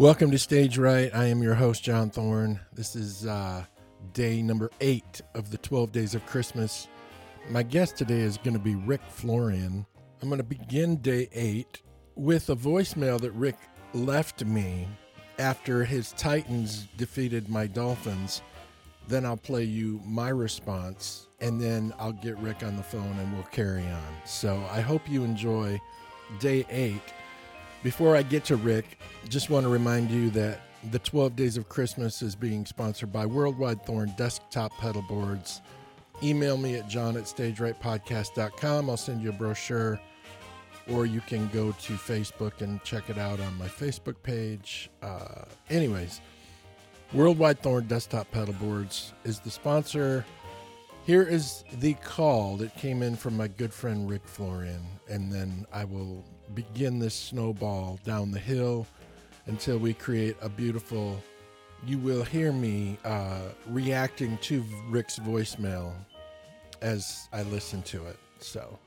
Welcome to Stage Right. I am your host, John Thorne. This is uh, day number eight of the 12 Days of Christmas. My guest today is going to be Rick Florian. I'm going to begin day eight with a voicemail that Rick left me after his Titans defeated my Dolphins. Then I'll play you my response, and then I'll get Rick on the phone and we'll carry on. So I hope you enjoy day eight. Before I get to Rick, just want to remind you that the 12 Days of Christmas is being sponsored by Worldwide Thorne Desktop Pedal Boards. Email me at john at stagerightpodcast.com. I'll send you a brochure, or you can go to Facebook and check it out on my Facebook page. Uh, anyways, Worldwide Thorne Desktop Pedal Boards is the sponsor. Here is the call that came in from my good friend Rick Florian, and then I will begin this snowball down the hill until we create a beautiful. You will hear me uh, reacting to Rick's voicemail as I listen to it. So,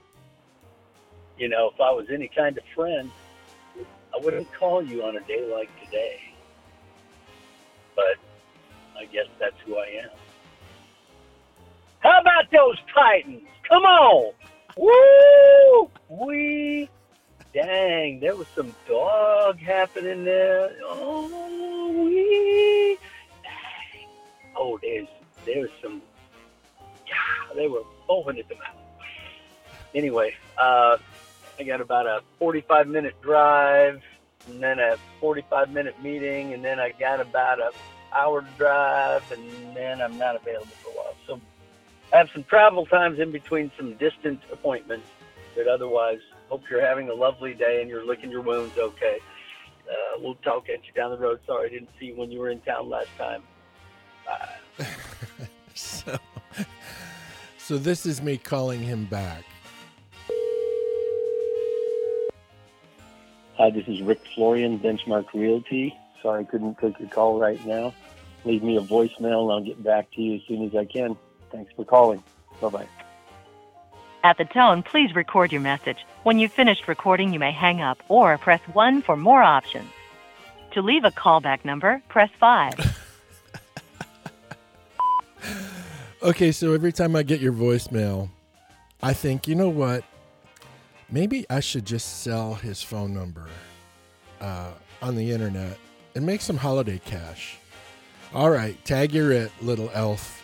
You know, if I was any kind of friend, I wouldn't call you on a day like today. But I guess that's who I am. How about those Titans? Come on! Woo! We dang, there was some dog happening there. Oh, we dang. Oh, there's there's some. Yeah, they were foaming at the mouth. Anyway, uh, I got about a 45 minute drive, and then a 45 minute meeting, and then I got about a hour drive, and then I'm not available for a while. So have some travel times in between some distant appointments, but otherwise, hope you're having a lovely day and you're licking your wounds okay. Uh, we'll talk at you down the road. Sorry I didn't see you when you were in town last time. Bye. so, so this is me calling him back. Hi, this is Rick Florian, Benchmark Realty. Sorry I couldn't take your call right now. Leave me a voicemail and I'll get back to you as soon as I can. Thanks for calling. Bye bye. At the tone, please record your message. When you've finished recording, you may hang up or press 1 for more options. To leave a callback number, press 5. Okay, so every time I get your voicemail, I think, you know what? Maybe I should just sell his phone number uh, on the internet and make some holiday cash. All right, tag your it, little elf.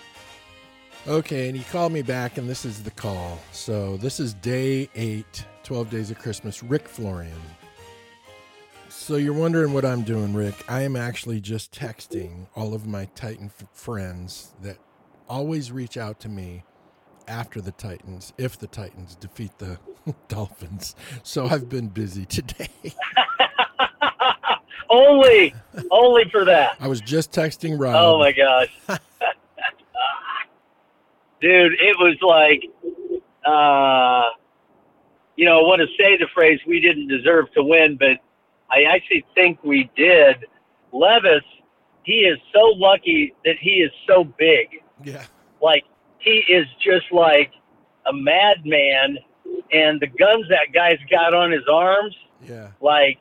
Okay, and he called me back, and this is the call. So this is day eight, 12 days of Christmas. Rick Florian. So you're wondering what I'm doing, Rick. I am actually just texting all of my Titan f- friends that always reach out to me after the Titans, if the Titans defeat the Dolphins. So I've been busy today. only, only for that. I was just texting Rob. Oh my gosh. Dude, it was like, uh, you know, I want to say the phrase we didn't deserve to win, but I actually think we did. Levis, he is so lucky that he is so big. Yeah. Like, he is just like a madman, and the guns that guy's got on his arms, Yeah. like,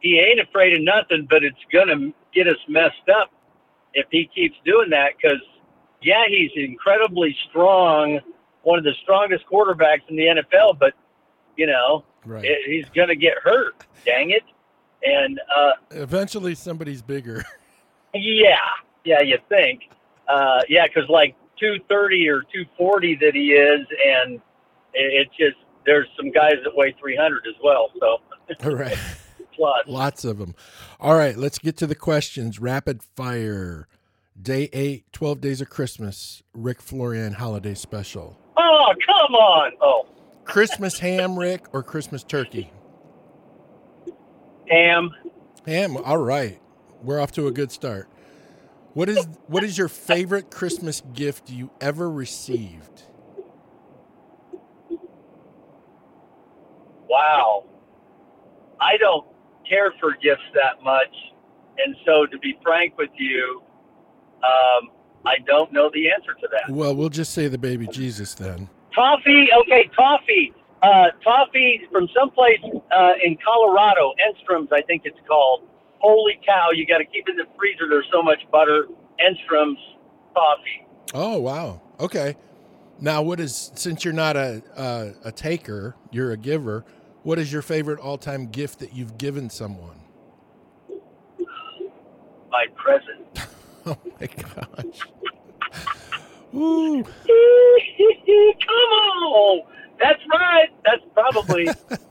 he ain't afraid of nothing, but it's going to get us messed up if he keeps doing that because, yeah, he's incredibly strong, one of the strongest quarterbacks in the NFL, but, you know, Right. it, he's going to get hurt, dang it. And, uh, Eventually somebody's bigger. yeah, yeah, you think. Uh, yeah, because like 230 or 240 that he is, and it, it's just, there's some guys that weigh 300 as well, so All right. plus. Lots of them. All right, let's get to the questions. Rapid fire. Day 8, 12 Days of Christmas, Rick Florian Holiday Special. Oh, come on. Oh, Christmas ham, Rick, or Christmas turkey? Ham. Ham. All right. We're off to a good start. What is what is your favorite Christmas gift you ever received? Wow. I don't care for gifts that much. And so, to be frank with you, um, I don't know the answer to that. Well, we'll just say the baby Jesus then. Toffee, okay, toffee. Uh, toffee from someplace uh, in Colorado, Enstrom's, I think it's called. holy cow, you got to keep it in the freezer. There's so much butter. Enstrom's coffee. Oh wow. Okay. Now, what is since you're not a a, a taker, you're a giver. What is your favorite all-time gift that you've given someone? My present. Oh my gosh. Ooh. Come on. That's right. That's probably.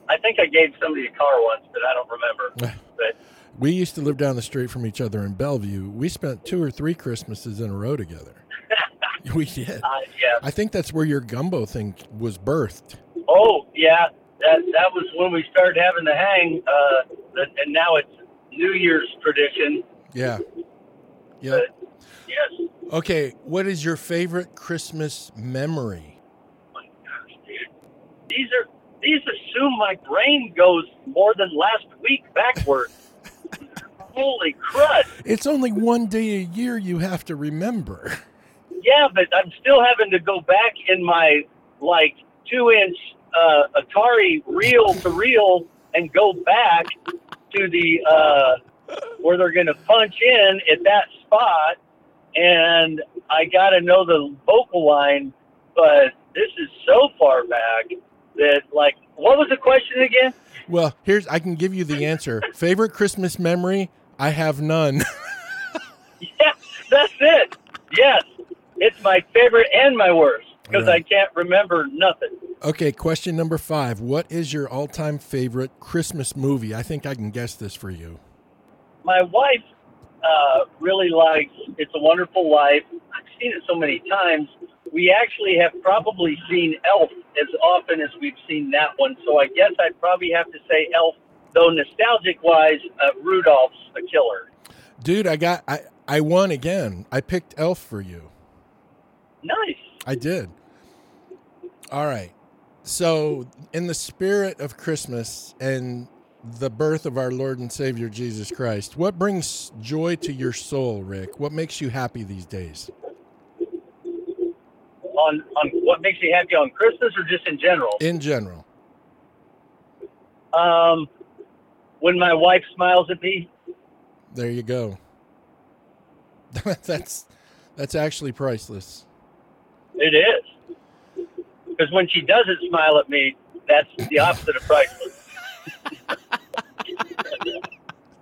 I think I gave somebody a car once, but I don't remember. But We used to live down the street from each other in Bellevue. We spent two or three Christmases in a row together. we did. uh, yeah. I think that's where your gumbo thing was birthed. Oh yeah. That that was when we started having the hang. Uh, and now it's New Year's tradition. Yeah. Yeah. Yes. Okay, what is your favorite Christmas memory? my gosh, dude. These are these assume my brain goes more than last week backward. Holy crud! It's only one day a year you have to remember. Yeah, but I'm still having to go back in my like two inch uh, Otari reel to reel and go back to the uh, where they're going to punch in at that spot, and I got to know the vocal line. But this is so far back that like, what was the question again? Well, here's I can give you the answer. Favorite Christmas memory? I have none. Yeah, that's it. Yes, it's my favorite and my worst because I can't remember nothing. okay, question number 5. What is your all-time favorite Christmas movie? I think I can guess this for you. My wife uh, really likes "It's a Wonderful Life." I've seen it so many times. We actually have probably seen Elf as often as we've seen that one. So I guess I'd probably have to say Elf. Though nostalgic wise, uh, Rudolph's a killer. Dude, I got I I won again. I picked Elf for you. Nice. I did. All right. So, in the spirit of Christmas and the birth of our Lord and Savior Jesus Christ, what brings joy to your soul, Rick? What makes you happy these days? On on what makes me happy on Christmas or just in general? In general. Um, when my wife smiles at me, There you go. that's that's actually priceless. it is. Because when she doesn't smile at me, that's the opposite of priceless.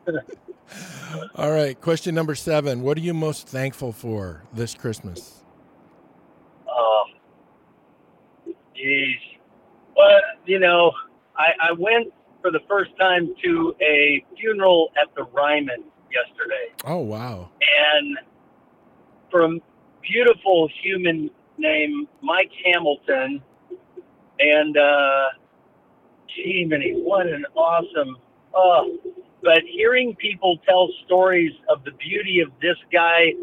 All right, question number 7. What are you most thankful for this Christmas? Um, geez. Well, you know, I, I went for the first time to a funeral at the Ryman yesterday. Oh, wow. and from beautiful human named Mike Hamilton, and uh, gee, many, what an awesome. Oh, but hearing people tell stories of the beauty of this guy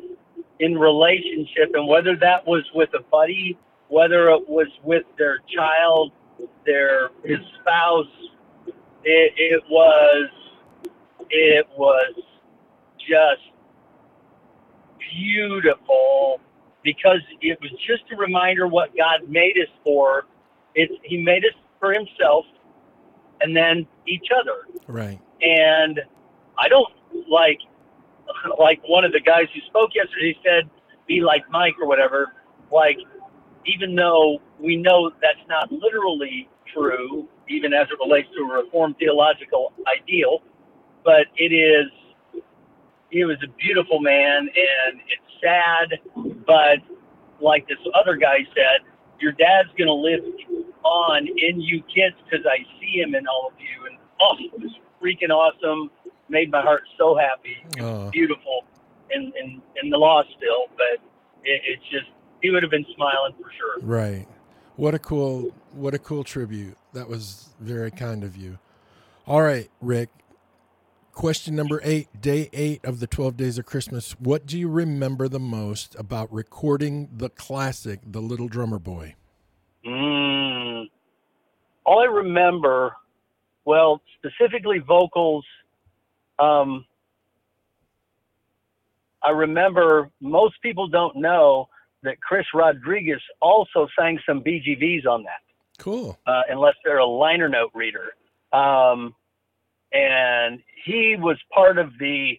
in relationship, and whether that was with a buddy, whether it was with their child, their his spouse, it, it was it was just beautiful because it was just a reminder what God made us for. He made us for Himself, and then each other. Right. And I don't like like one of the guys who spoke yesterday said, "Be like Mike" or whatever. Like, even though we know that's not literally true, even as it relates to a Reformed theological ideal, but it is he was a beautiful man and it's sad but like this other guy said your dad's going to live on in you kids because i see him in all of you and was freaking awesome made my heart so happy Oh. beautiful in, in, in the loss still but it, it's just he would have been smiling for sure Right. What a cool what a cool tribute. That was very kind of you. All right, Rick. Question number 8, day 8 of the 12 days of Christmas. What do you remember the most about recording the classic The Little Drummer Boy? Mm. All I remember, well, specifically vocals, um, I remember most people don't know that Chris Rodriguez also sang some BGVs on that, Cool. uh, unless they're a liner note reader. Um, and he was part of the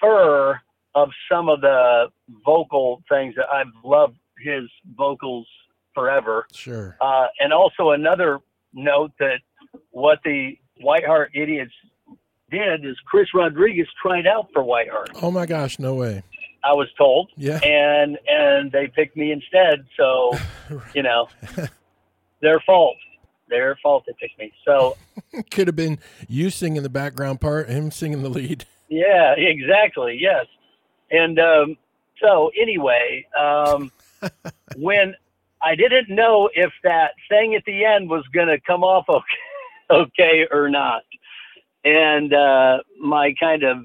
fur of some of the vocal things that I've loved his vocals forever. Sure. Uh, and also another note that what the WhiteHeart Idiots did is Chris Rodriguez tried out for WhiteHeart. Oh my gosh, no way. I was told, Yeah. and and they picked me instead. So you know, their fault. Their fault they picked me. So Could have been you singing the background part, him singing the lead. yeah, exactly. Yes. And um, so anyway, um, when I didn't know if that thing at the end was going to come off okay, okay or not, and uh, my kind of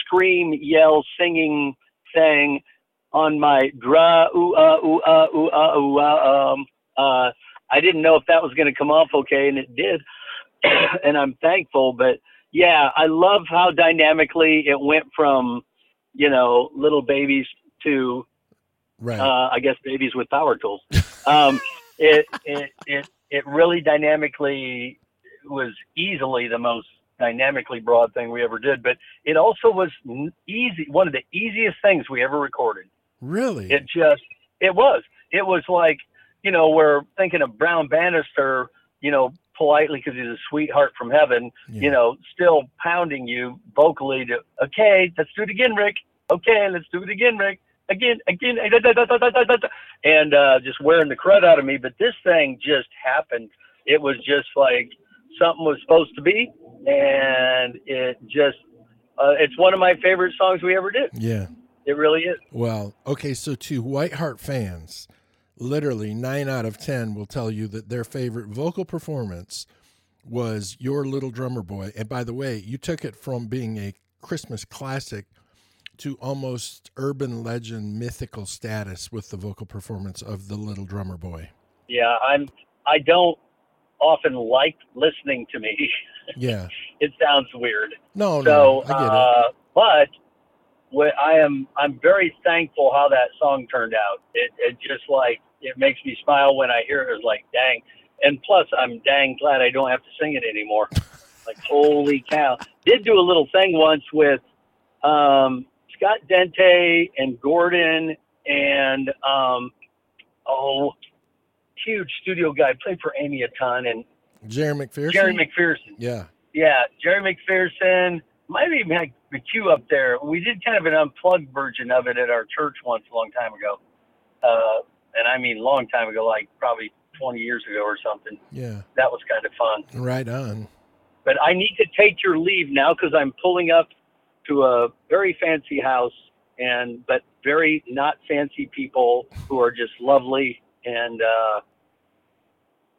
scream, yell, singing thing on my dra ooh ah ooh ah ooh ah ooh ah um uh I didn't know if that was going to come off okay, and it did, and I'm thankful. But yeah, I love how dynamically it went from you know little babies to Right. uh, I guess babies with power tools. Um, it, it it it really dynamically was easily the most dynamically broad thing we ever did, but it also was easy one of the easiest things we ever recorded. really? It just it was it was like you know we're thinking of Brown Bannister, you know politely because he's a sweetheart from heaven, Yeah. you know still pounding you vocally to okay let's do it again Rick okay let's do it again Rick again again eh, and uh, just wearing the crud out of me. But this thing just happened. It was just like something was supposed to be, and it just uh, it's one of my favorite songs we ever did. yeah. It really is. Well, okay, so to WhiteHeart fans, literally nine out of 10 will tell you that their favorite vocal performance was Your Little Drummer Boy. And by the way, you took it from being a Christmas classic to almost urban legend mythical status with the vocal performance of The Little Drummer Boy. Yeah, I'm. I don't often like listening to me. Yeah. it sounds weird. No, so, no, I get it. uh, but what I am, I'm very thankful how that song turned out. It, it just like it makes me smile when I hear it. It's like, dang, and plus I'm dang glad I don't have to sing it anymore. like, holy cow! Did do a little thing once with um, Scott Dente and Gordon and um, oh, huge studio guy played for Amy a ton and Jerry McPherson? Jerry McPherson. yeah. Yeah, Jerry McPherson. Might even the queue up there. We did kind of an unplugged version of it at our church once a long time ago. Uh, and I mean long time ago, like probably 20 years ago or something. Yeah. That was kind of fun. Right on. But I need to take your leave now because I'm pulling up to a very fancy house and but very not fancy people who are just lovely and uh,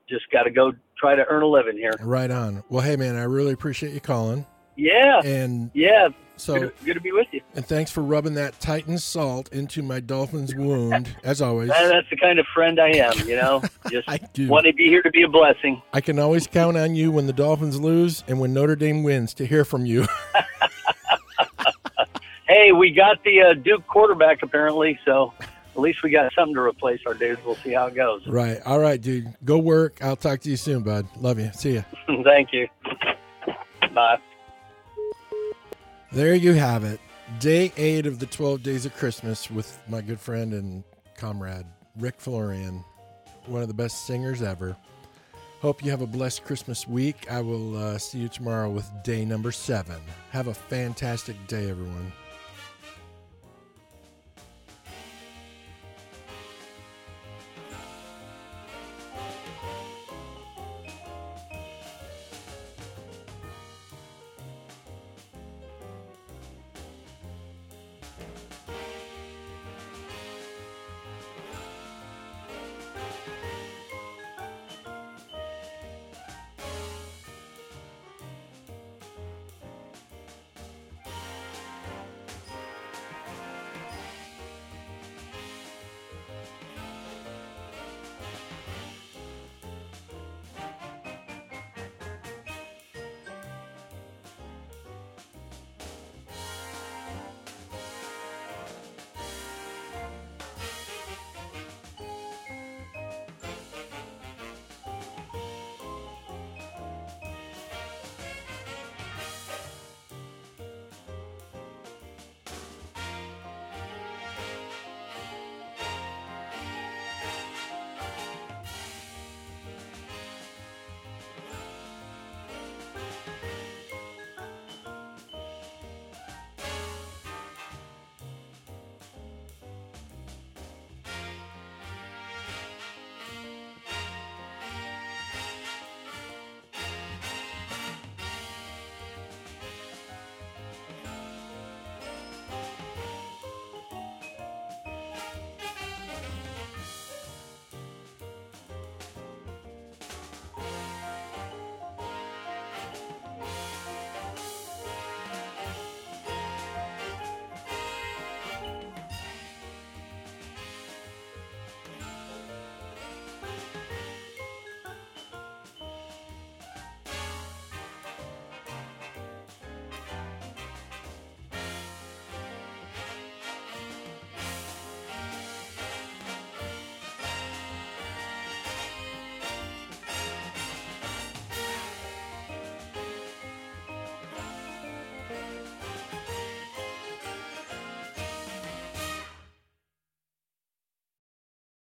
just got to go try to earn a living here. Right on. Well, hey, man, I really appreciate you calling. Yeah, And yeah. so, good, good to be with you. and thanks for rubbing that Titan salt into my dolphin's wound, as always. That's the kind of friend I am, you know. Just I do. want to be here to be a blessing. I can always count on you when the Dolphins lose and when Notre Dame wins to hear from you. Hey, we got the uh, Duke quarterback apparently, so at least we got something to replace our dudes. We'll see how it goes. right. All right, dude. Go work. I'll talk to you soon, bud. Love you. See ya. Thank you. Bye. There you have it. Day eight of the 12 Days of Christmas with my good friend and comrade, Rick Florian, one of the best singers ever. Hope you have a blessed Christmas week. I will uh, see you tomorrow with day number seven. Have a fantastic day, everyone.